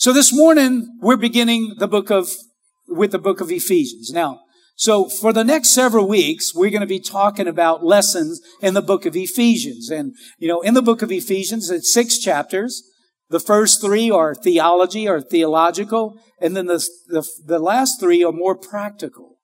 So this morning, we're beginning the book of, with the book of Ephesians. Now, so for the next several weeks, we're going to be talking about lessons in the book of Ephesians. And, you know, in the book of Ephesians, it's six chapters. The first three are theology or theological, and then the, the, the last three are more practical.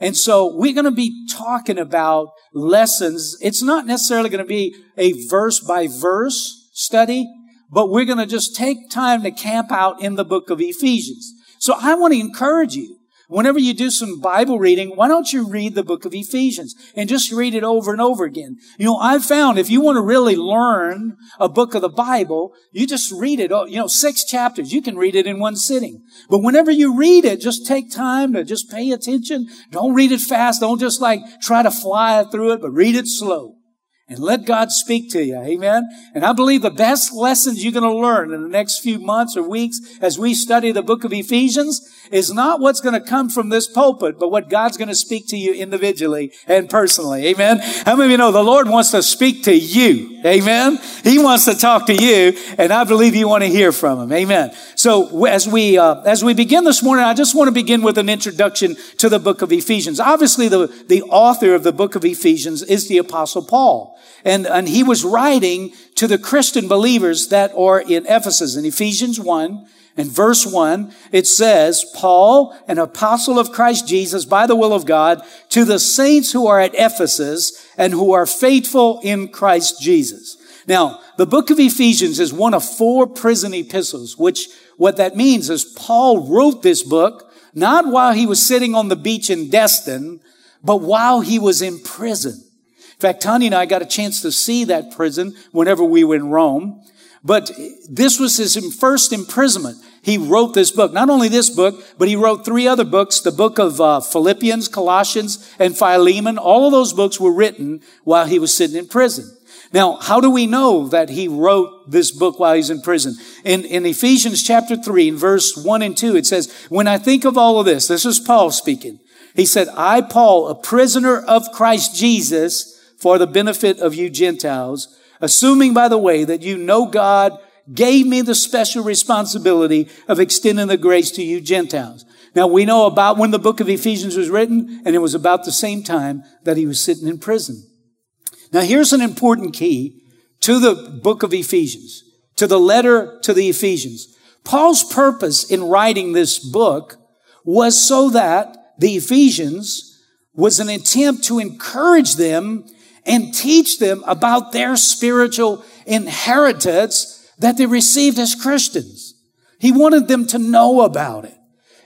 And so we're going to be talking about lessons. It's not necessarily going to be a verse by verse study, but we're going to just take time to camp out in the book of Ephesians. So I want to encourage you Whenever you do some Bible reading, why don't you read the book of Ephesians and just read it over and over again? You know, I've found if you want to really learn a book of the Bible, you just read it, oh, you know, six chapters. You can read it in one sitting. But whenever you read it, just take time to just pay attention. Don't read it fast. Don't just like try to fly through it, but read it slow and let God speak to you. Amen. And I believe the best lessons you're going to learn in the next few months or weeks as we study the book of Ephesians is not what's going to come from this pulpit, but what God's going to speak to you individually and personally. Amen. How many of you know the Lord wants to speak to you? Amen. He wants to talk to you and I believe you want to hear from him. Amen. So as we, uh, as we begin this morning, I just want to begin with an introduction to the book of Ephesians. Obviously the, the author of the book of Ephesians is the apostle Paul. And, and he was writing to the Christian believers that are in Ephesus. In Ephesians 1 and verse 1, it says, Paul, an apostle of Christ Jesus by the will of God, to the saints who are at Ephesus and who are faithful in Christ Jesus. Now, the book of Ephesians is one of four prison epistles, which what that means is Paul wrote this book not while he was sitting on the beach in Destin, but while he was in prison. In fact, Tanya and I got a chance to see that prison whenever we were in Rome. But this was his first imprisonment. He wrote this book. Not only this book, but he wrote three other books. The book of uh, Philippians, Colossians, and Philemon. All of those books were written while he was sitting in prison. Now, how do we know that he wrote this book while he's in prison? In, in Ephesians chapter 3, in verse 1 and 2, it says, When I think of all of this, this is Paul speaking. He said, I, Paul, a prisoner of Christ Jesus, for the benefit of you Gentiles, assuming, by the way, that you know God gave me the special responsibility of extending the grace to you Gentiles. Now we know about when the book of Ephesians was written, and it was about the same time that he was sitting in prison. Now here's an important key to the book of Ephesians, to the letter to the Ephesians. Paul's purpose in writing this book was so that the Ephesians was an attempt to encourage them and teach them about their spiritual inheritance that they received as Christians. He wanted them to know about it.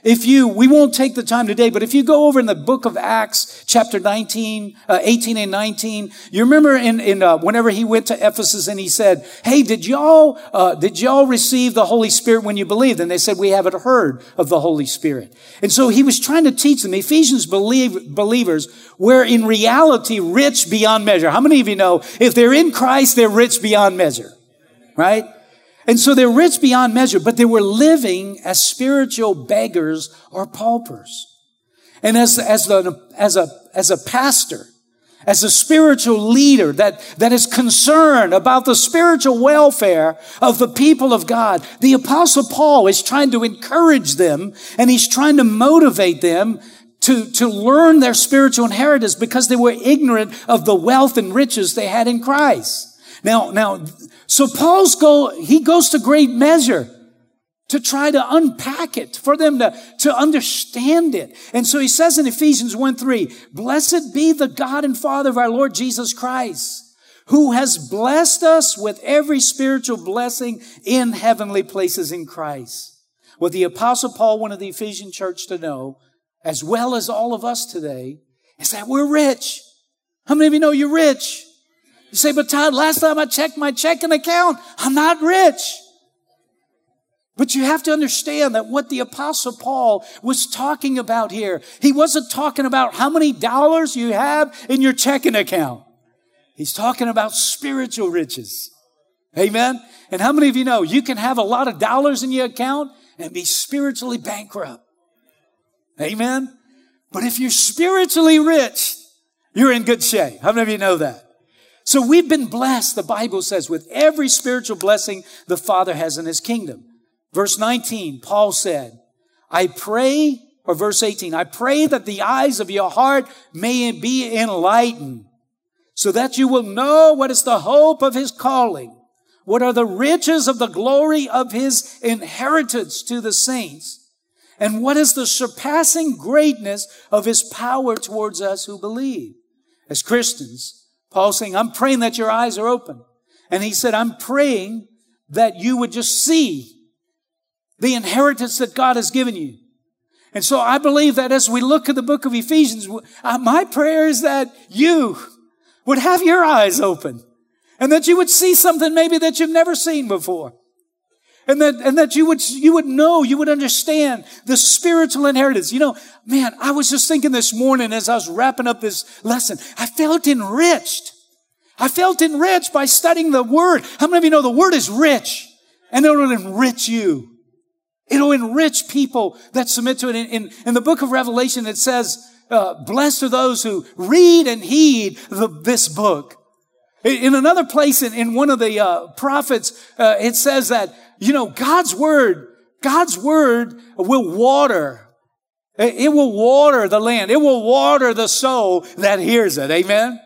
If you, we won't take the time today, but if you go over in the book of Acts, chapter 19, uh, 18 and 19, you remember in, in uh, whenever he went to Ephesus and he said, Hey, did y'all, uh, did y'all receive the Holy Spirit when you believed? And they said, We haven't heard of the Holy Spirit. And so he was trying to teach them, Ephesians believe, believers were in reality rich beyond measure. How many of you know if they're in Christ, they're rich beyond measure? Right? And so they're rich beyond measure, but they were living as spiritual beggars or paupers. And as, as, the, as, a, as a pastor, as a spiritual leader that, that is concerned about the spiritual welfare of the people of God, the apostle Paul is trying to encourage them and he's trying to motivate them to, to learn their spiritual inheritance because they were ignorant of the wealth and riches they had in Christ. Now, now, so Paul's go, he goes to great measure to try to unpack it, for them to, to understand it. And so he says in Ephesians 1 3, Blessed be the God and Father of our Lord Jesus Christ, who has blessed us with every spiritual blessing in heavenly places in Christ. What the apostle Paul wanted the Ephesian church to know, as well as all of us today, is that we're rich. How many of you know you're rich? You say, but Todd, last time I checked my checking account, I'm not rich. But you have to understand that what the apostle Paul was talking about here, he wasn't talking about how many dollars you have in your checking account. He's talking about spiritual riches. Amen. And how many of you know you can have a lot of dollars in your account and be spiritually bankrupt? Amen. But if you're spiritually rich, you're in good shape. How many of you know that? So we've been blessed, the Bible says, with every spiritual blessing the Father has in His kingdom. Verse 19, Paul said, I pray, or verse 18, I pray that the eyes of your heart may be enlightened so that you will know what is the hope of his calling, what are the riches of the glory of his inheritance to the saints, and what is the surpassing greatness of his power towards us who believe. As Christians, Paul's saying, I'm praying that your eyes are open. And he said, I'm praying that you would just see the inheritance that God has given you. And so I believe that as we look at the book of Ephesians, uh, my prayer is that you would have your eyes open and that you would see something maybe that you've never seen before. And that, and that you would, you would know, you would understand the spiritual inheritance. You know, man, I was just thinking this morning as I was wrapping up this lesson, I felt enriched. I felt enriched by studying the Word. How many of you know the Word is rich and it'll enrich you? It'll enrich people that submit to it. In, in, in the book of Revelation, it says, uh, blessed are those who read and heed the, this book. In another place, in, in one of the uh, prophets, uh, it says that you know God's word, God's word will water. It will water the land. It will water the soul that hears it. Amen.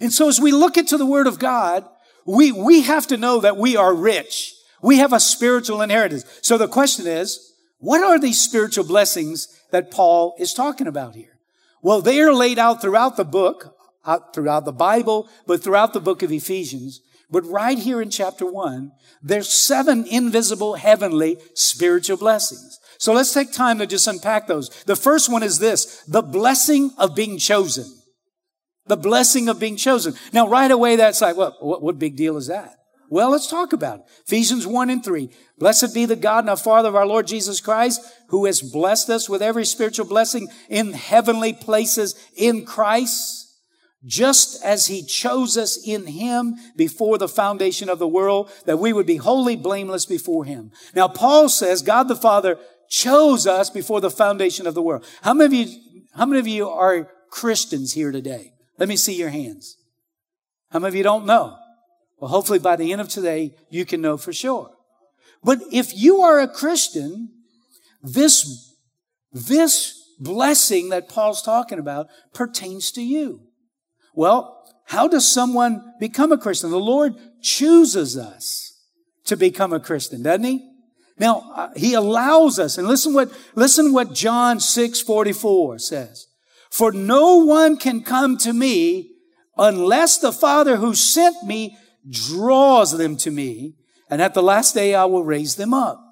And so, as we look into the Word of God, we we have to know that we are rich. We have a spiritual inheritance. So the question is, what are these spiritual blessings that Paul is talking about here? Well, they are laid out throughout the book, throughout the Bible, but throughout the book of Ephesians. But right here in chapter one, there's seven invisible heavenly spiritual blessings. So let's take time to just unpack those. The first one is this, the blessing of being chosen. The blessing of being chosen. Now, right away, that's like, well, what, what big deal is that? Well, let's talk about it. Ephesians 1 and 3. Blessed be the God and our Father of our Lord Jesus Christ, who has blessed us with every spiritual blessing in heavenly places in Christ, just as he chose us in him before the foundation of the world, that we would be wholly blameless before him. Now, Paul says God the Father chose us before the foundation of the world. How many of you, how many of you are Christians here today? Let me see your hands. How many of you don't know? Well, hopefully by the end of today, you can know for sure. But if you are a Christian, this, this blessing that Paul's talking about pertains to you. Well, how does someone become a Christian? The Lord chooses us to become a Christian, doesn't he? Now, uh, he allows us, and listen what, listen what John 6 44 says. For no one can come to me unless the Father who sent me draws them to me, and at the last day I will raise them up.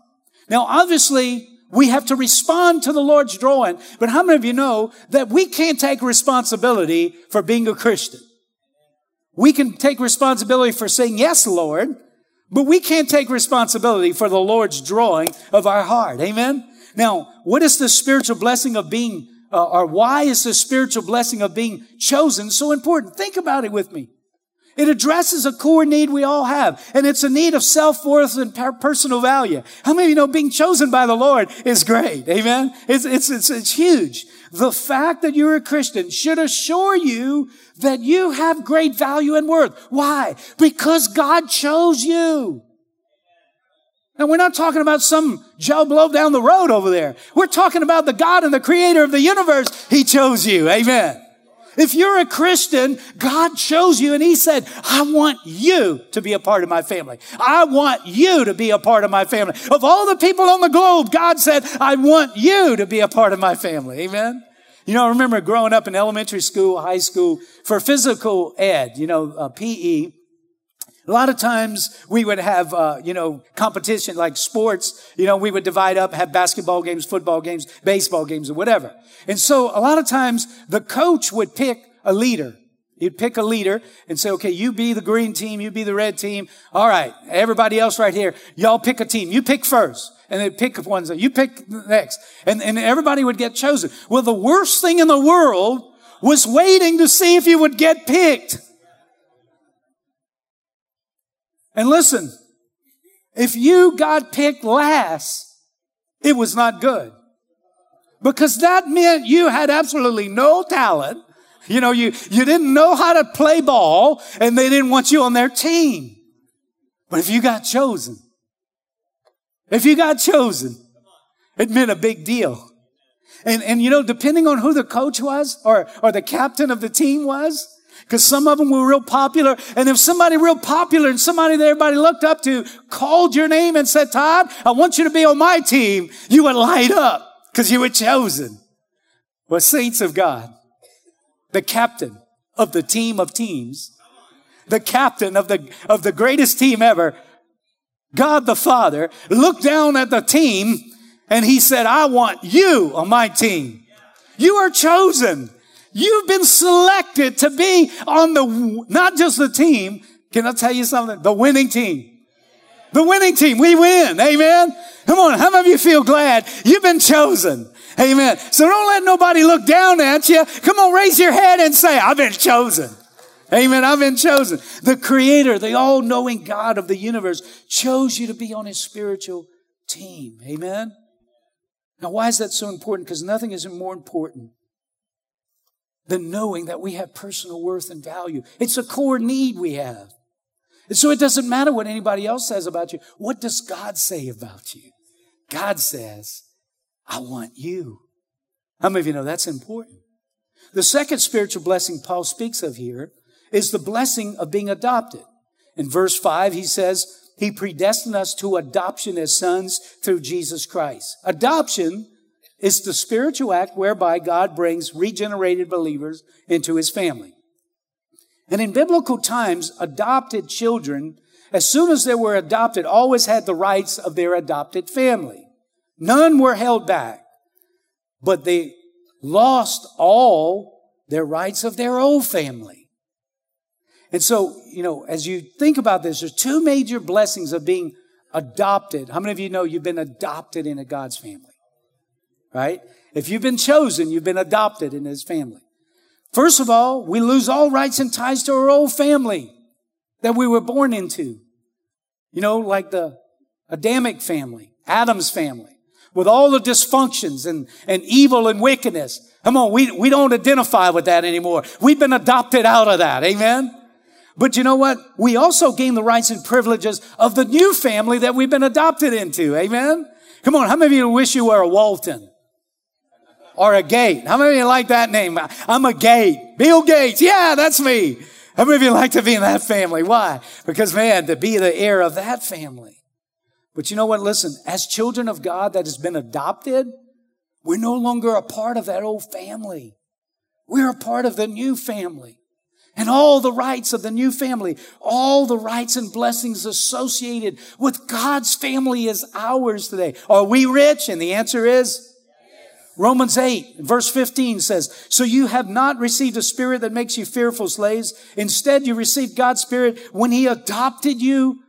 Now, obviously, we have to respond to the Lord's drawing, but how many of you know that we can't take responsibility for being a Christian? We can take responsibility for saying, yes, Lord, but we can't take responsibility for the Lord's drawing of our heart. Amen? Now, what is the spiritual blessing of being, uh, or why is the spiritual blessing of being chosen so important? Think about it with me. It addresses a core need we all have, and it's a need of self-worth and personal value. How many of you know being chosen by the Lord is great? Amen? It's, it's, it's, it's huge. The fact that you're a Christian should assure you that you have great value and worth. Why? Because God chose you. Now we're not talking about some Joe Blow down the road over there. We're talking about the God and the creator of the universe. He chose you. Amen. If you're a Christian, God chose you and He said, I want you to be a part of my family. I want you to be a part of my family. Of all the people on the globe, God said, I want you to be a part of my family. Amen. You know, I remember growing up in elementary school, high school, for physical ed, you know, uh, PE, a lot of times we would have, uh, you know, competition like sports. You know, we would divide up, have basketball games, football games, baseball games, or whatever. And so a lot of times the coach would pick a leader. He'd pick a leader and say, okay, you be the green team, you be the red team. All right, everybody else right here, y'all pick a team. You pick first. And they pick one, you pick next. And, and everybody would get chosen. Well, the worst thing in the world was waiting to see if you would get picked. And listen, if you got picked last, it was not good. Because that meant you had absolutely no talent. You know, you, you didn't know how to play ball and they didn't want you on their team. But if you got chosen, If you got chosen, it meant a big deal. And, and you know, depending on who the coach was or, or the captain of the team was, because some of them were real popular. And if somebody real popular and somebody that everybody looked up to called your name and said, Todd, I want you to be on my team, you would light up because you were chosen. But saints of God, the captain of the team of teams, the captain of the, of the greatest team ever, God the Father, looked down at the team and he said, I want you on my team. You are chosen. You've been selected to be on the, not just the team. Can I tell you something? The winning team. The winning team. We win. Amen. Come on. How many of you feel glad you've been chosen? Amen. So don't let nobody look down at you. Come on, raise your head and say, I've been chosen. Amen. I've been chosen. The creator, the all knowing God of the universe chose you to be on his spiritual team. Amen. Now, why is that so important? Because nothing is more important than knowing that we have personal worth and value. It's a core need we have. And so it doesn't matter what anybody else says about you. What does God say about you? God says, I want you. How many of you know that's important? The second spiritual blessing Paul speaks of here is the blessing of being adopted. In verse 5, he says, He predestined us to adoption as sons through Jesus Christ. Adoption is the spiritual act whereby God brings regenerated believers into His family. And in biblical times, adopted children, as soon as they were adopted, always had the rights of their adopted family. None were held back, but they lost all their rights of their old family. And so, you know, as you think about this, there's two major blessings of being adopted. How many of you know you've been adopted into God's family? Right? If you've been chosen, you've been adopted in his family. First of all, we lose all rights and ties to our old family that we were born into. You know, like the Adamic family, Adam's family, with all the dysfunctions and, and evil and wickedness. Come on, we, we don't identify with that anymore. We've been adopted out of that. Amen? But you know what? We also gain the rights and privileges of the new family that we've been adopted into. Amen? Come on, how many of you wish you were a Walton? Or a Gate? How many of you like that name? I'm a Gate. Bill Gates. Yeah, that's me. How many of you like to be in that family? Why? Because man, to be the heir of that family. But you know what? Listen, as children of God that has been adopted, we're no longer a part of that old family. We're a part of the new family and all the rights of the new family, all the rights and blessings associated with God's family is ours today. Are we rich? And the answer is Romans 8 verse 15 says, So you have not received a spirit that makes you fearful slaves. Instead, you received God's spirit when he adopted you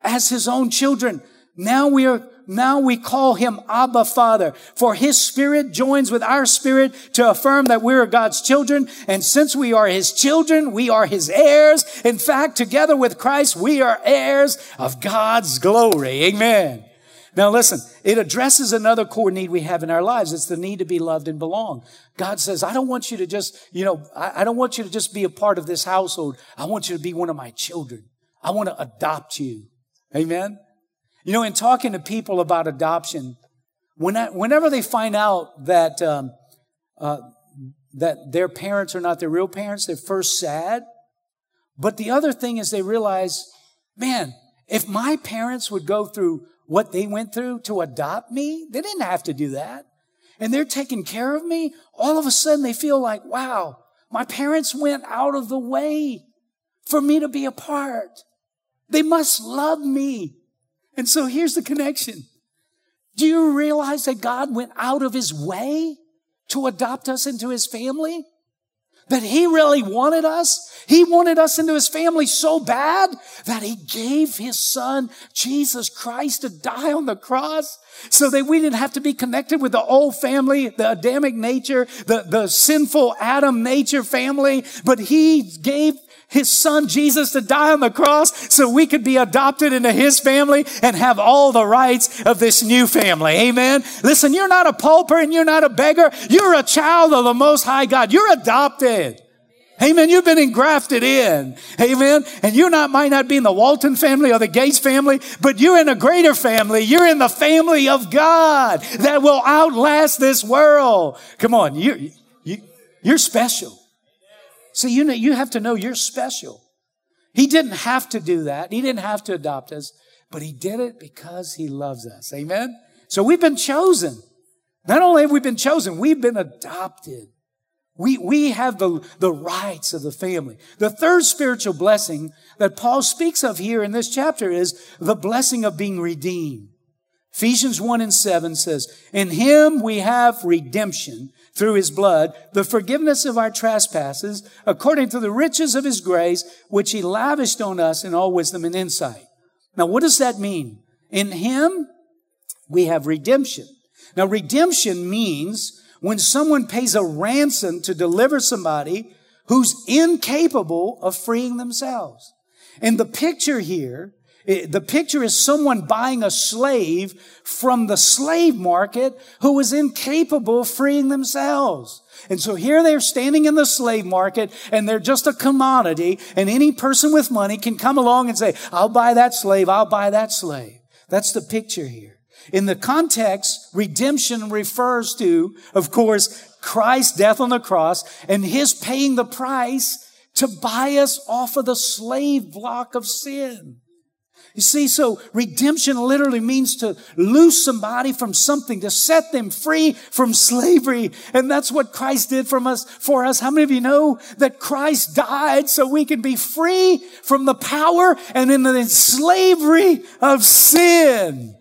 as his own children. Now we are now we call him Abba Father, for his spirit joins with our spirit to affirm that we are God's children. And since we are his children, we are his heirs. In fact, together with Christ, we are heirs of God's glory. Amen. Now listen, it addresses another core need we have in our lives. It's the need to be loved and belong. God says, I don't want you to just, you know, I, I don't want you to just be a part of this household. I want you to be one of my children. I want to adopt you. Amen. You know, in talking to people about adoption, when I, whenever they find out that um, uh, that their parents are not their real parents, they're first sad. But the other thing is they realize, man, if my parents would go through what they went through to adopt me, they didn't have to do that. And they're taking care of me. All of a sudden they feel like, wow, my parents went out of the way for me to be a part. They must love me. And so here's the connection. Do you realize that God went out of his way to adopt us into his family? That he really wanted us. He wanted us into his family so bad that he gave his son, Jesus Christ, to die on the cross so that we didn't have to be connected with the old family, the Adamic nature, the, the sinful Adam nature family, but he gave his son Jesus to die on the cross so we could be adopted into his family and have all the rights of this new family. Amen. Listen, you're not a pauper and you're not a beggar. You're a child of the most high God. You're adopted. Amen. You've been engrafted in. Amen. And you not might not be in the Walton family or the Gates family, but you're in a greater family. You're in the family of God that will outlast this world. Come on. You, you, you're special. So you know, you have to know you're special. He didn't have to do that. He didn't have to adopt us, but he did it because he loves us. Amen. So we've been chosen. Not only have we been chosen, we've been adopted. We, we have the, the rights of the family. The third spiritual blessing that Paul speaks of here in this chapter is the blessing of being redeemed. Ephesians 1 and 7 says, In him we have redemption through his blood, the forgiveness of our trespasses, according to the riches of his grace, which he lavished on us in all wisdom and insight. Now, what does that mean? In him we have redemption. Now, redemption means when someone pays a ransom to deliver somebody who's incapable of freeing themselves. And the picture here, the picture is someone buying a slave from the slave market who is incapable of freeing themselves. And so here they're standing in the slave market and they're just a commodity and any person with money can come along and say, I'll buy that slave, I'll buy that slave. That's the picture here. In the context, redemption refers to, of course, Christ's death on the cross and his paying the price to buy us off of the slave block of sin. You see, so redemption literally means to loose somebody from something, to set them free from slavery. And that's what Christ did from us, for us. How many of you know that Christ died so we can be free from the power and in the slavery of sin?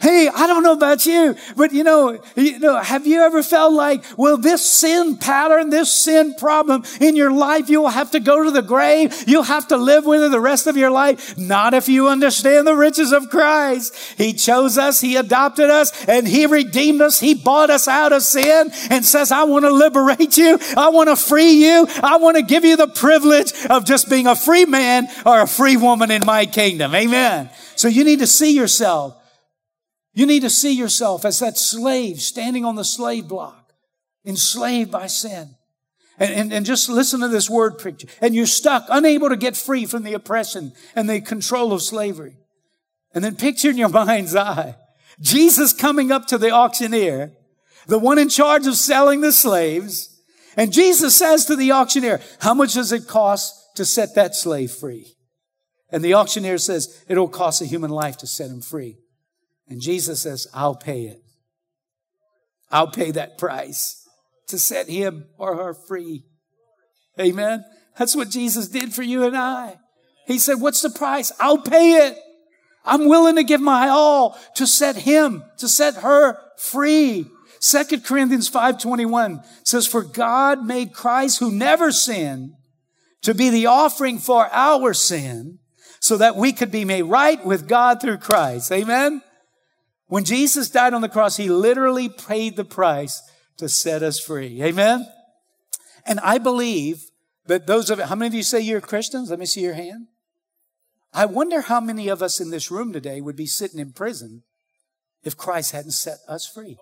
Hey, I don't know about you, but you know, you know, have you ever felt like, well, this sin pattern, this sin problem in your life, you'll have to go to the grave. You'll have to live with it the rest of your life. Not if you understand the riches of Christ. He chose us. He adopted us and he redeemed us. He bought us out of sin and says, I want to liberate you. I want to free you. I want to give you the privilege of just being a free man or a free woman in my kingdom. Amen. So you need to see yourself you need to see yourself as that slave standing on the slave block, enslaved by sin. And, and, and, just listen to this word picture. And you're stuck, unable to get free from the oppression and the control of slavery. And then picture in your mind's eye Jesus coming up to the auctioneer, the one in charge of selling the slaves. And Jesus says to the auctioneer, How much does it cost to set that slave free? And the auctioneer says, It'll cost a human life to set him free. And Jesus says, I'll pay it. I'll pay that price to set him or her free. Amen. That's what Jesus did for you and I. He said, what's the price? I'll pay it. I'm willing to give my all to set him, to set her free. 2 Corinthians 5.21 says, For God made Christ who never sinned to be the offering for our sin so that we could be made right with God through Christ. Amen. When Jesus died on the cross, he literally paid the price to set us free. Amen? And I believe that those of how many of you say you're Christians? Let me see your hand. I wonder how many of us in this room today would be sitting in prison if Christ hadn't set us free.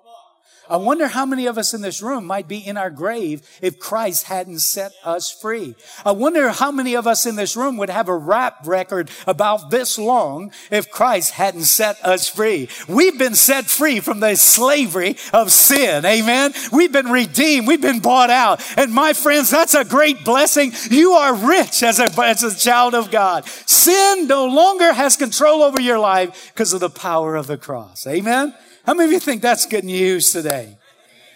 I wonder how many of us in this room might be in our grave if Christ hadn't set us free. I wonder how many of us in this room would have a rap record about this long if Christ hadn't set us free. We've been set free from the slavery of sin. Amen. We've been redeemed. We've been bought out. And my friends, that's a great blessing. You are rich as a, as a child of God. Sin no longer has control over your life because of the power of the cross. Amen. How many of you think that's good news today?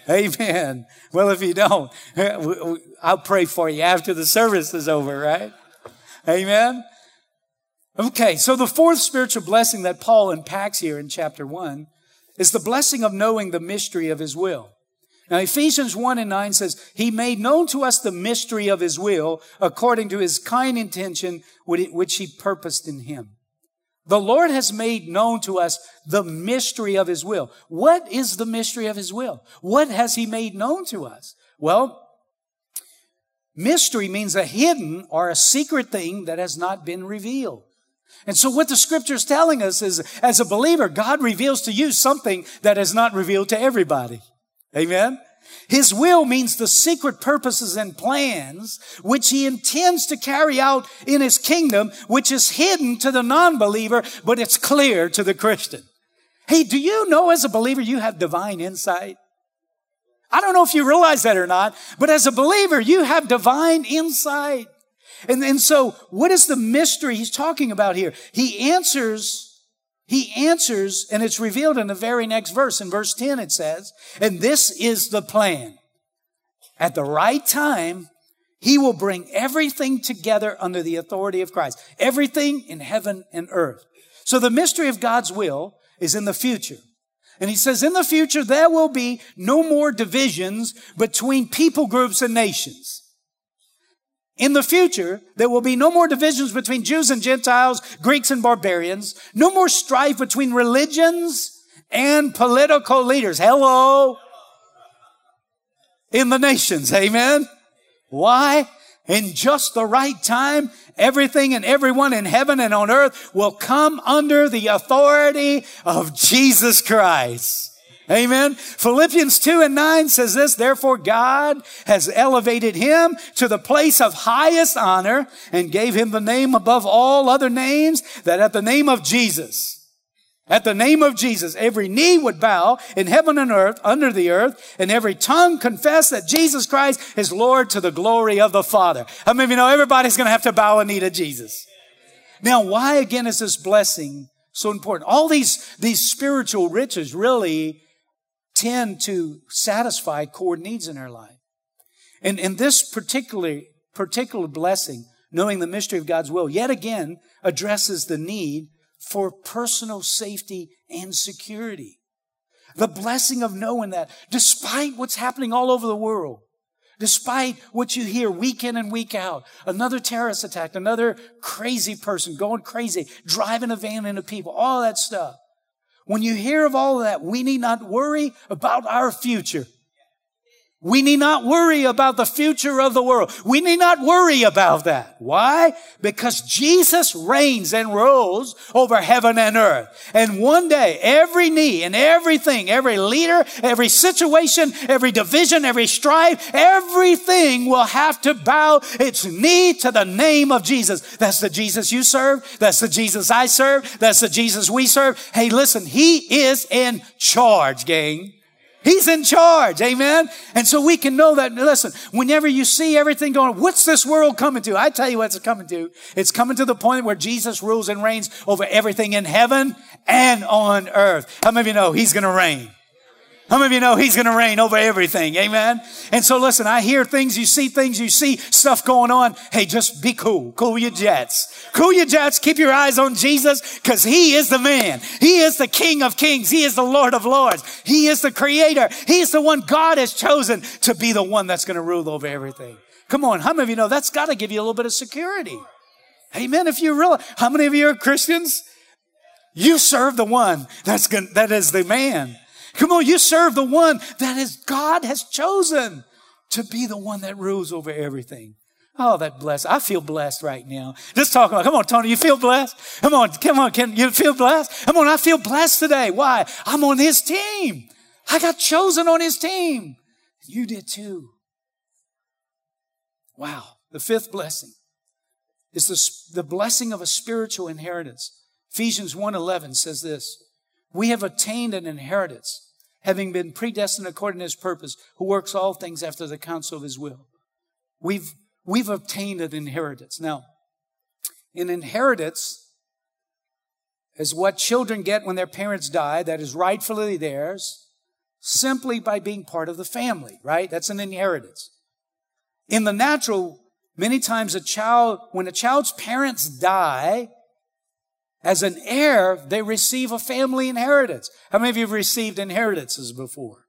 Amen. Well, if you don't, I'll pray for you after the service is over, right? Amen. Okay, so the fourth spiritual blessing that Paul unpacks here in chapter one is the blessing of knowing the mystery of his will. Now, Ephesians 1 and 9 says, He made known to us the mystery of His will according to His kind intention which He purposed in Him. The Lord has made known to us the mystery of His will. What is the mystery of His will? What has He made known to us? Well, mystery means a hidden or a secret thing that has not been revealed. And so what the scripture is telling us is, as a believer, God reveals to you something that is not revealed to everybody. Amen? His will means the secret purposes and plans which he intends to carry out in his kingdom, which is hidden to the non-believer, but it's clear to the Christian. Hey, do you know as a believer you have divine insight? I don't know if you realize that or not, but as a believer, you have divine insight. And, and so what is the mystery he's talking about here? He answers he answers, and it's revealed in the very next verse. In verse 10, it says, And this is the plan. At the right time, he will bring everything together under the authority of Christ. Everything in heaven and earth. So the mystery of God's will is in the future. And he says, in the future, there will be no more divisions between people groups and nations. In the future, there will be no more divisions between Jews and Gentiles, Greeks and barbarians, no more strife between religions and political leaders. Hello. In the nations. Amen. Why? In just the right time, everything and everyone in heaven and on earth will come under the authority of Jesus Christ. Amen. Philippians 2 and 9 says this, therefore God has elevated him to the place of highest honor and gave him the name above all other names that at the name of Jesus, at the name of Jesus, every knee would bow in heaven and earth, under the earth, and every tongue confess that Jesus Christ is Lord to the glory of the Father. Many of you know everybody's going to have to bow a knee to Jesus? Now, why again is this blessing so important? All these, these spiritual riches really tend to satisfy core needs in our life. And, and this particular, particular blessing, knowing the mystery of God's will, yet again addresses the need for personal safety and security. The blessing of knowing that despite what's happening all over the world, despite what you hear week in and week out, another terrorist attack, another crazy person going crazy, driving a van into people, all that stuff. When you hear of all that, we need not worry about our future. We need not worry about the future of the world. We need not worry about that. Why? Because Jesus reigns and rules over heaven and earth. And one day, every knee and everything, every leader, every situation, every division, every strife, everything will have to bow its knee to the name of Jesus. That's the Jesus you serve. That's the Jesus I serve. That's the Jesus we serve. Hey, listen, He is in charge, gang. He's in charge. Amen. And so we can know that, listen, whenever you see everything going, what's this world coming to? I tell you what it's coming to. It's coming to the point where Jesus rules and reigns over everything in heaven and on earth. How many of you know he's going to reign? How many of you know he's going to reign over everything? Amen. And so listen, I hear things, you see things, you see stuff going on. Hey, just be cool. Cool your jets. Cool your jets. Keep your eyes on Jesus because he is the man. He is the King of kings. He is the Lord of lords. He is the creator. He is the one God has chosen to be the one that's going to rule over everything. Come on. How many of you know that's got to give you a little bit of security? Amen. If you realize, how many of you are Christians? You serve the one that's going, that is the man. Come on, you serve the one that is God has chosen to be the one that rules over everything. Oh, that blessed. I feel blessed right now. Just talking about, come on, Tony, you feel blessed? Come on, come on, can you feel blessed? Come on, I feel blessed today. Why? I'm on his team. I got chosen on his team. You did too. Wow. The fifth blessing is the, the blessing of a spiritual inheritance. Ephesians 1.11 says this, we have attained an inheritance, having been predestined according to his purpose, who works all things after the counsel of his will. We've, we've obtained an inheritance. Now, an inheritance is what children get when their parents die, that is rightfully theirs, simply by being part of the family, right? That's an inheritance. In the natural, many times a child, when a child's parents die, as an heir, they receive a family inheritance. How many of you have received inheritances before?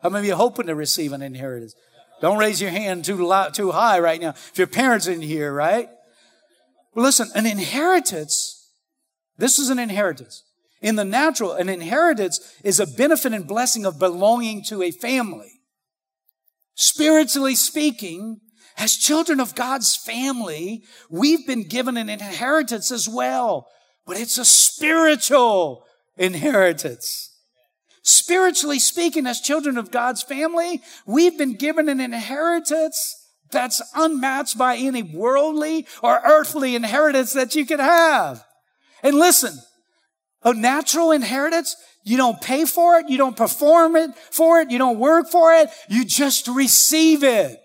How many of you are hoping to receive an inheritance? Don't raise your hand too loud, too high right now. If your parents in here, right? Well, listen, an inheritance, this is an inheritance. In the natural, an inheritance is a benefit and blessing of belonging to a family. Spiritually speaking, as children of God's family, we've been given an inheritance as well but it's a spiritual inheritance. spiritually speaking, as children of God's family, we've been given an inheritance that's unmatched by any worldly or earthly inheritance that you could have. And listen, a natural inheritance, you don't pay for it, you don't perform it for it, you don't work for it, you just receive it.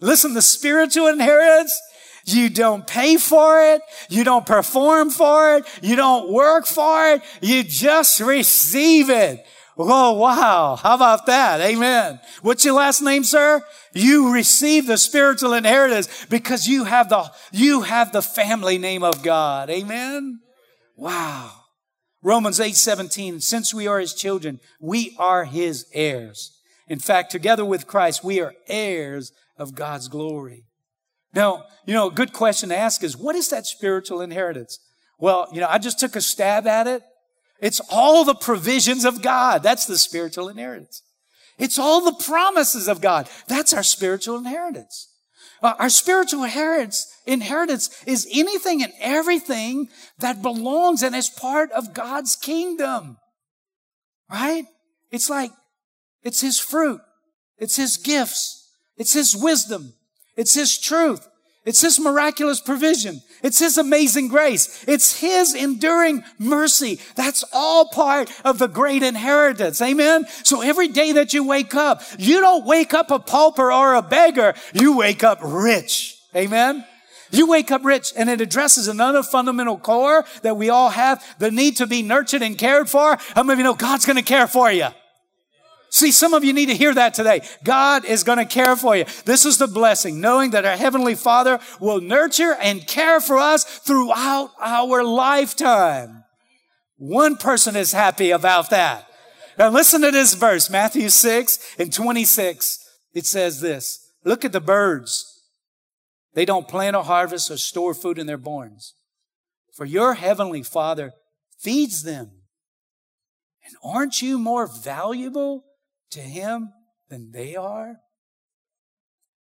Listen, the spiritual inheritance, you don't pay for it. You don't perform for it. You don't work for it. You just receive it. Oh, wow. How about that? Amen. What's your last name, sir? You receive the spiritual inheritance because you have the, you have the family name of God. Amen. Wow. Romans 8, 17. Since we are his children, we are his heirs. In fact, together with Christ, we are heirs of God's glory. Now, you know, a good question to ask is, what is that spiritual inheritance? Well, you know, I just took a stab at it. It's all the provisions of God. That's the spiritual inheritance. It's all the promises of God. That's our spiritual inheritance. Uh, our spiritual inheritance, inheritance is anything and everything that belongs and is part of God's kingdom. Right? It's like, it's His fruit. It's His gifts. It's His wisdom. It's His truth. It's His miraculous provision. It's His amazing grace. It's His enduring mercy. That's all part of the great inheritance. Amen. So every day that you wake up, you don't wake up a pauper or a beggar. You wake up rich. Amen. You wake up rich and it addresses another fundamental core that we all have, the need to be nurtured and cared for. How many of you know God's going to care for you? See, some of you need to hear that today. God is going to care for you. This is the blessing, knowing that our Heavenly Father will nurture and care for us throughout our lifetime. One person is happy about that. Now listen to this verse, Matthew 6 and 26. It says this, look at the birds. They don't plant or harvest or store food in their barns. For your Heavenly Father feeds them. And aren't you more valuable to Him than they are?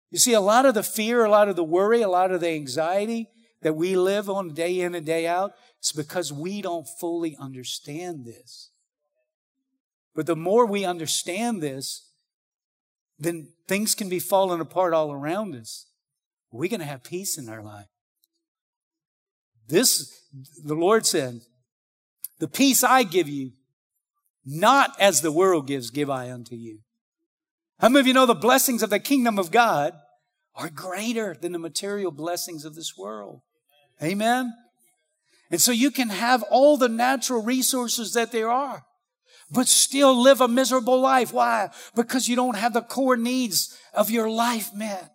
You see, a lot of the fear, a lot of the worry, a lot of the anxiety that we live on day in and day out, it's because we don't fully understand this. But the more we understand this, then things can be falling apart all around us. We're going to have peace in our life. This, the Lord said, the peace I give you, not as the world gives, give I unto you. How many of you know the blessings of the kingdom of God are greater than the material blessings of this world? Amen. And so you can have all the natural resources that there are, but still live a miserable life. Why? Because you don't have the core needs of your life met.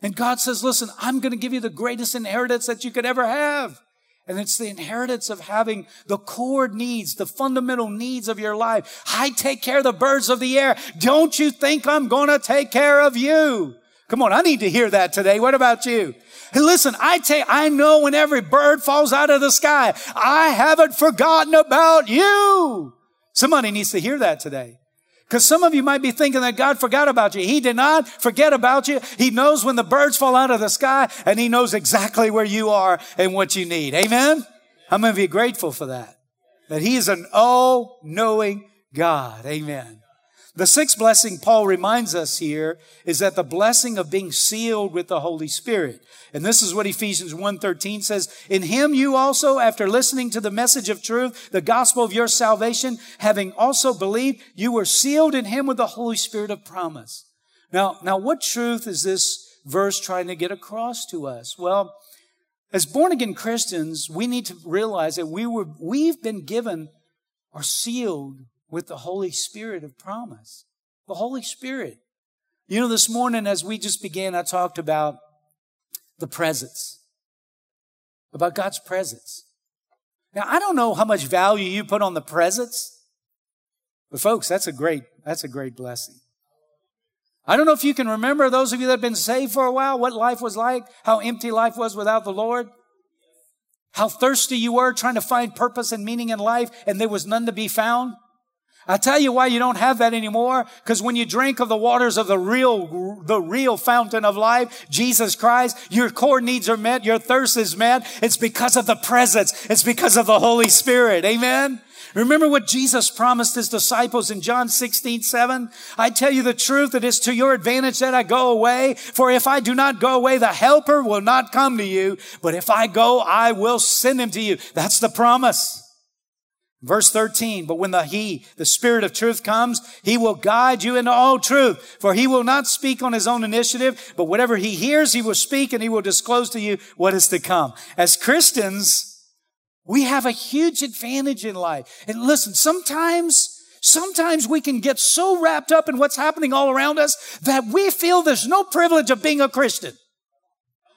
And God says, listen, I'm going to give you the greatest inheritance that you could ever have. And it's the inheritance of having the core needs, the fundamental needs of your life. I take care of the birds of the air. Don't you think I'm going to take care of you? Come on, I need to hear that today. What about you? Hey, listen, I take, I know when every bird falls out of the sky, I haven't forgotten about you. Somebody needs to hear that today. Because some of you might be thinking that God forgot about you. He did not forget about you. He knows when the birds fall out of the sky and he knows exactly where you are and what you need. Amen? I'm going to be grateful for that. That he is an all-knowing God. Amen. The sixth blessing Paul reminds us here is that the blessing of being sealed with the Holy Spirit. And this is what Ephesians 1:13 says, "In him you also after listening to the message of truth, the gospel of your salvation, having also believed, you were sealed in him with the Holy Spirit of promise." Now, now what truth is this verse trying to get across to us? Well, as born again Christians, we need to realize that we were we've been given or sealed with the Holy Spirit of promise. The Holy Spirit. You know, this morning as we just began, I talked about the presence, about God's presence. Now, I don't know how much value you put on the presence, but folks, that's a great, that's a great blessing. I don't know if you can remember those of you that have been saved for a while, what life was like, how empty life was without the Lord, how thirsty you were trying to find purpose and meaning in life, and there was none to be found. I tell you why you don't have that anymore. Because when you drink of the waters of the real, the real fountain of life, Jesus Christ, your core needs are met, your thirst is met. It's because of the presence. It's because of the Holy Spirit. Amen. Remember what Jesus promised his disciples in John 16, 7? I tell you the truth, it is to your advantage that I go away. For if I do not go away, the helper will not come to you. But if I go, I will send him to you. That's the promise. Verse 13, but when the He, the Spirit of truth comes, He will guide you into all truth. For He will not speak on His own initiative, but whatever He hears, He will speak and He will disclose to you what is to come. As Christians, we have a huge advantage in life. And listen, sometimes, sometimes we can get so wrapped up in what's happening all around us that we feel there's no privilege of being a Christian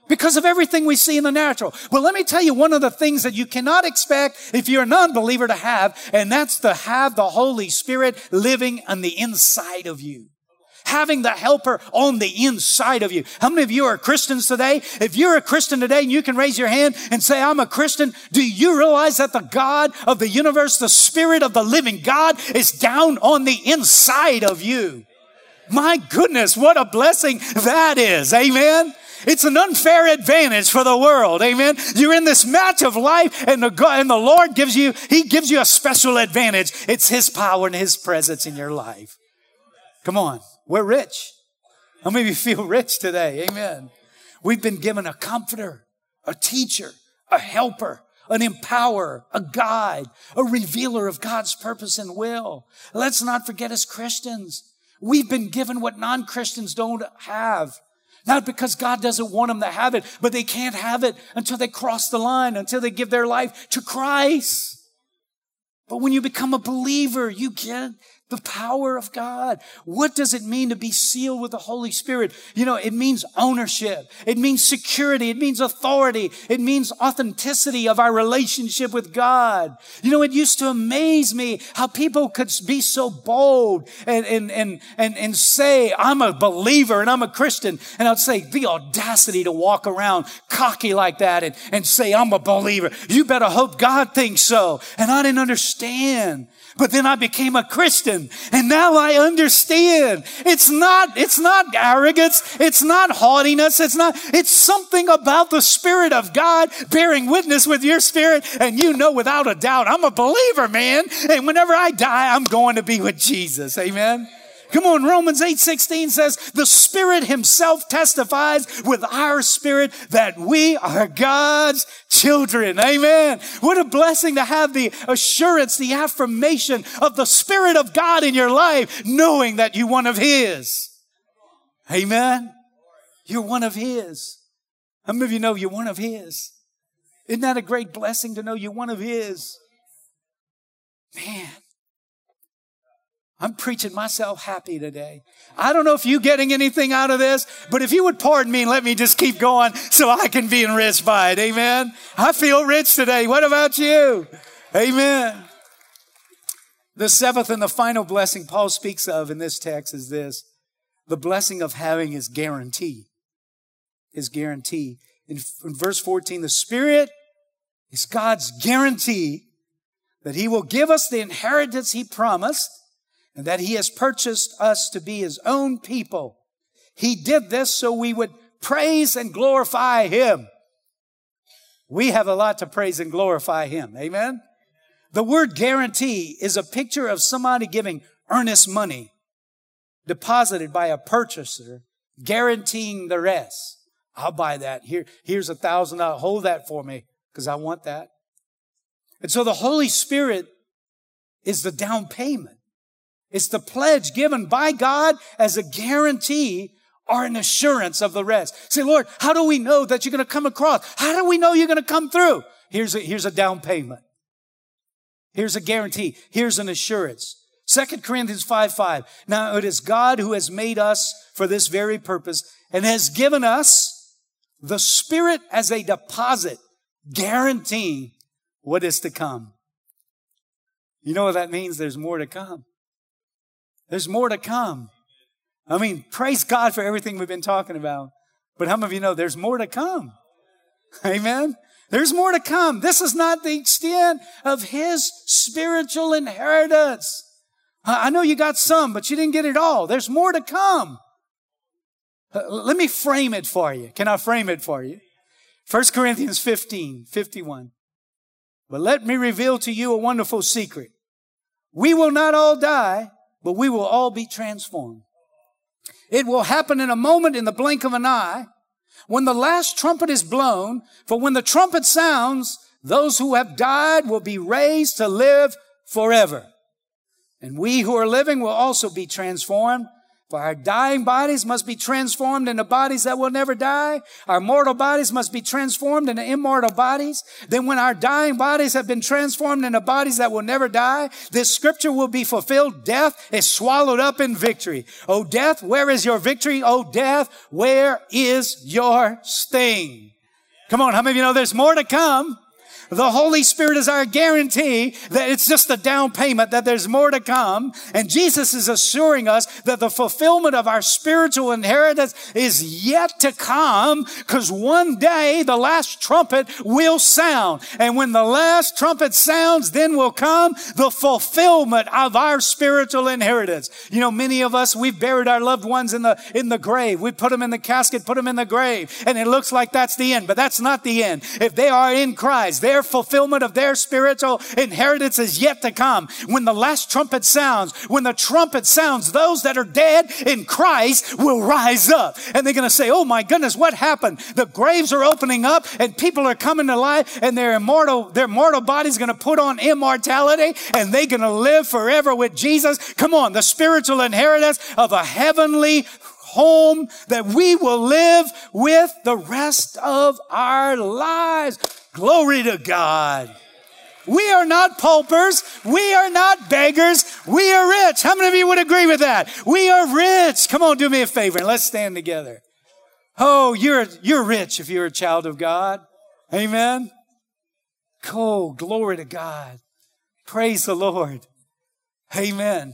because of everything we see in the natural. Well, let me tell you one of the things that you cannot expect if you're a non-believer to have, and that's to have the Holy Spirit living on the inside of you. Having the helper on the inside of you. How many of you are Christians today? If you're a Christian today and you can raise your hand and say, I'm a Christian, do you realize that the God of the universe, the Spirit of the living God is down on the inside of you? My goodness, what a blessing that is. Amen. It's an unfair advantage for the world. Amen. You're in this match of life and the, and the Lord gives you, He gives you a special advantage. It's His power and His presence in your life. Come on. We're rich. How many of you feel rich today? Amen. We've been given a comforter, a teacher, a helper, an empower, a guide, a revealer of God's purpose and will. Let's not forget as Christians, we've been given what non-Christians don't have. Not because God doesn't want them to have it, but they can't have it until they cross the line, until they give their life to Christ. But when you become a believer, you get the power of God. What does it mean to be sealed with the Holy Spirit? You know, it means ownership. It means security. It means authority. It means authenticity of our relationship with God. You know, it used to amaze me how people could be so bold and, and, and, and, and say, I'm a believer and I'm a Christian. And I'd say the audacity to walk around cocky like that and, and say, I'm a believer. You better hope God thinks so. And I didn't understand. But then I became a Christian and now I understand. It's not, it's not arrogance. It's not haughtiness. It's not, it's something about the Spirit of God bearing witness with your spirit. And you know without a doubt, I'm a believer, man. And whenever I die, I'm going to be with Jesus. Amen. Come on, Romans 8:16 says, the Spirit Himself testifies with our spirit that we are God's children. Amen. What a blessing to have the assurance, the affirmation of the Spirit of God in your life, knowing that you're one of His. Amen. You're one of His. How many of you know you're one of His? Isn't that a great blessing to know you're one of His? Man, I'm preaching myself happy today. I don't know if you're getting anything out of this, but if you would pardon me and let me just keep going so I can be enriched by it. Amen. I feel rich today. What about you? Amen. The seventh and the final blessing Paul speaks of in this text is this. The blessing of having his guarantee. His guarantee. In, in verse 14, the Spirit is God's guarantee that he will give us the inheritance he promised and that he has purchased us to be his own people. He did this so we would praise and glorify him. We have a lot to praise and glorify him. Amen. The word guarantee is a picture of somebody giving earnest money deposited by a purchaser, guaranteeing the rest. I'll buy that. Here, here's a thousand. Hold that for me because I want that. And so the Holy Spirit is the down payment. It's the pledge given by God as a guarantee or an assurance of the rest. Say, Lord, how do we know that you're going to come across? How do we know you're going to come through? Here's a, here's a down payment. Here's a guarantee. Here's an assurance. Second Corinthians 5, 5. Now it is God who has made us for this very purpose and has given us the Spirit as a deposit, guaranteeing what is to come. You know what that means? There's more to come. There's more to come. I mean, praise God for everything we've been talking about. But how many of you know there's more to come? Amen. There's more to come. This is not the extent of his spiritual inheritance. I know you got some, but you didn't get it all. There's more to come. Uh, let me frame it for you. Can I frame it for you? 1 Corinthians 15, 51. But let me reveal to you a wonderful secret. We will not all die, but we will all be transformed. It will happen in a moment in the blink of an eye when the last trumpet is blown. For when the trumpet sounds, those who have died will be raised to live forever. And we who are living will also be transformed for our dying bodies must be transformed into bodies that will never die. Our mortal bodies must be transformed into immortal bodies. Then when our dying bodies have been transformed into bodies that will never die, this scripture will be fulfilled. Death is swallowed up in victory. Oh death, where is your victory? Oh death, where is your sting? Come on, how many of you know there's more to come? The Holy Spirit is our guarantee that it's just a down payment, that there's more to come. And Jesus is assuring us that the fulfillment of our spiritual inheritance is yet to come because one day the last trumpet will sound. And when the last trumpet sounds, then will come the fulfillment of our spiritual inheritance. You know, many of us, we've buried our loved ones in the, in the grave. We put them in the casket, put them in the grave. And it looks like that's the end, but that's not the end. If they are in Christ, they're fulfillment of their spiritual inheritance is yet to come. When the last trumpet sounds, when the trumpet sounds, those that are dead in Christ will rise up. And they're going to say, Oh my goodness, what happened? The graves are opening up and people are coming to life and their immortal, their mortal body's going to put on immortality and they're going to live forever with Jesus. Come on, the spiritual inheritance of a heavenly home that we will live with the rest of our lives. Glory to God. We are not paupers. We are not beggars. We are rich. How many of you would agree with that? We are rich. Come on, do me a favor and let's stand together. Oh, you're, you're rich if you're a child of God. Amen. Oh, glory to God. Praise the Lord. Amen.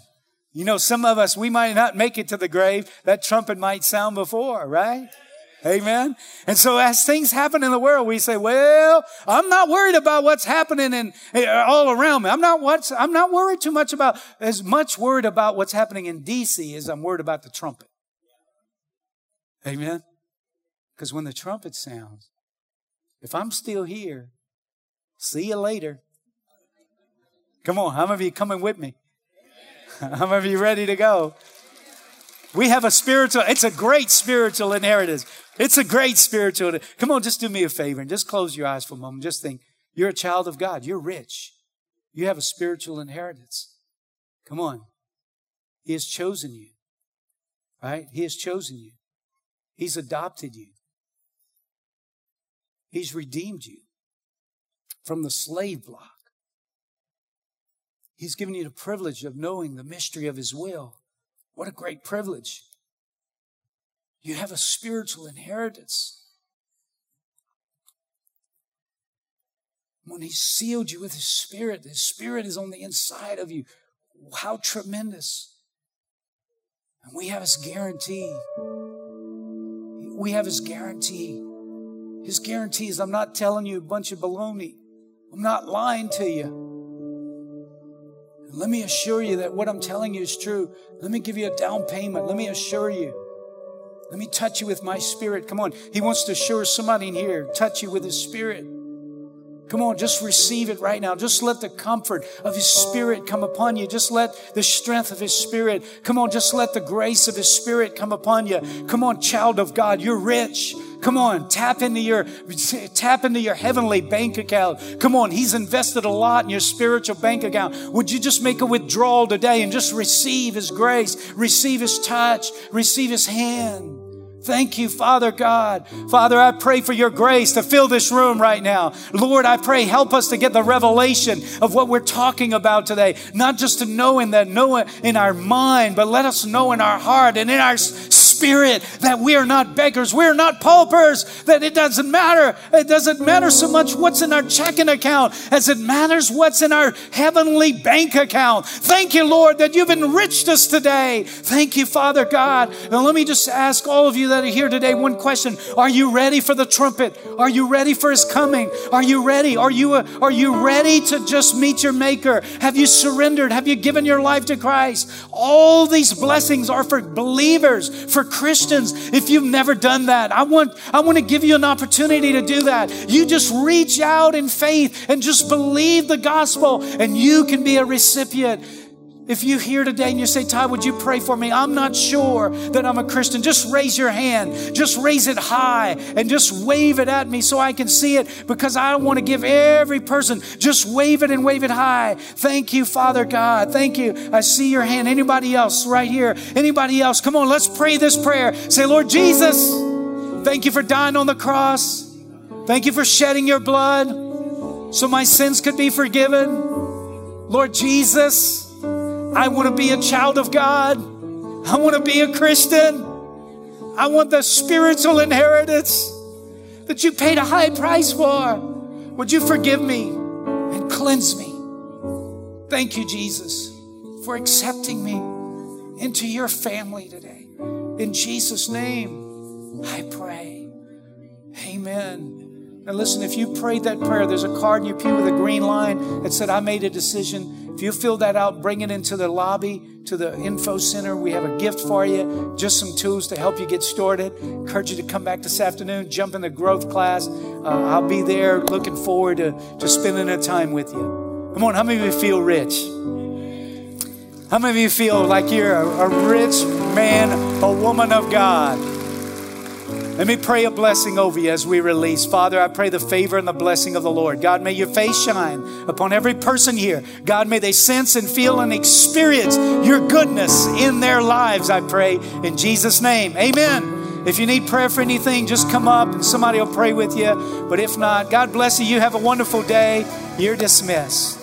You know, some of us, we might not make it to the grave. That trumpet might sound before, right? Amen. And so as things happen in the world, we say, well, I'm not worried about what's happening in, uh, all around me. I'm not what's, I'm not worried too much about, as much worried about what's happening in DC as I'm worried about the trumpet. Amen. Because when the trumpet sounds, if I'm still here, see you later. Come on, how many of you coming with me? How many of you ready to go? We have a spiritual, it's a great spiritual inheritance. It's a great spiritual. Come on, just do me a favor and just close your eyes for a moment. Just think, you're a child of God. You're rich. You have a spiritual inheritance. Come on. He has chosen you. Right? He has chosen you. He's adopted you. He's redeemed you from the slave block. He's given you the privilege of knowing the mystery of His will. What a great privilege. You have a spiritual inheritance. When He sealed you with His Spirit, His Spirit is on the inside of you. How tremendous. And we have His guarantee. We have His guarantee. His guarantee is I'm not telling you a bunch of baloney. I'm not lying to you. Let me assure you that what I'm telling you is true. Let me give you a down payment. Let me assure you. Let me touch you with my spirit. Come on. He wants to assure somebody in here, touch you with his spirit. Come on, just receive it right now. Just let the comfort of His Spirit come upon you. Just let the strength of His Spirit, come on, just let the grace of His Spirit come upon you. Come on, child of God, you're rich. Come on, tap into your, tap into your heavenly bank account. Come on, He's invested a lot in your spiritual bank account. Would you just make a withdrawal today and just receive His grace, receive His touch, receive His hand? Thank you, Father God. Father, I pray for your grace to fill this room right now. Lord, I pray help us to get the revelation of what we're talking about today. Not just to know in that, know in our mind, but let us know in our heart and in our spirit that we are not beggars. We're not paupers. That it doesn't matter. It doesn't matter so much what's in our checking account as it matters what's in our heavenly bank account. Thank you, Lord, that you've enriched us today. Thank you, Father God. Now let me just ask all of you that are here today one question. Are you ready for the trumpet? Are you ready for his coming? Are you ready? Are you, uh, are you ready to just meet your maker? Have you surrendered? Have you given your life to Christ? All these blessings are for believers, for Christians. If you've never done that, I want, I want to give you an opportunity to do that. You just reach out in faith and just believe the gospel and you can be a recipient If you here today and you say, Ty, would you pray for me? I'm not sure that I'm a Christian. Just raise your hand. Just raise it high and just wave it at me so I can see it because I want to give every person, just wave it and wave it high. Thank you, Father God. Thank you. I see your hand. Anybody else right here? Anybody else? Come on, let's pray this prayer. Say, Lord Jesus, thank you for dying on the cross. Thank you for shedding your blood so my sins could be forgiven. Lord Jesus, I want to be a child of God. I want to be a Christian. I want the spiritual inheritance that you paid a high price for. Would you forgive me and cleanse me? Thank you, Jesus, for accepting me into your family today. In Jesus' name, I pray. Amen. Now, listen, if you prayed that prayer, there's a card in your pew with a green line that said, I made a decision if you fill that out, bring it into the lobby, to the info center. We have a gift for you, just some tools to help you get started. Encourage you to come back this afternoon, jump in the growth class. Uh, I'll be there looking forward to, to spending a time with you. Come on, how many of you feel rich? How many of you feel like you're a, a rich man, a woman of God? Let me pray a blessing over you as we release. Father, I pray the favor and the blessing of the Lord. God, may your face shine upon every person here. God, may they sense and feel and experience your goodness in their lives, I pray. In Jesus' name, amen. If you need prayer for anything, just come up and somebody will pray with you. But if not, God bless you. You have a wonderful day. You're dismissed.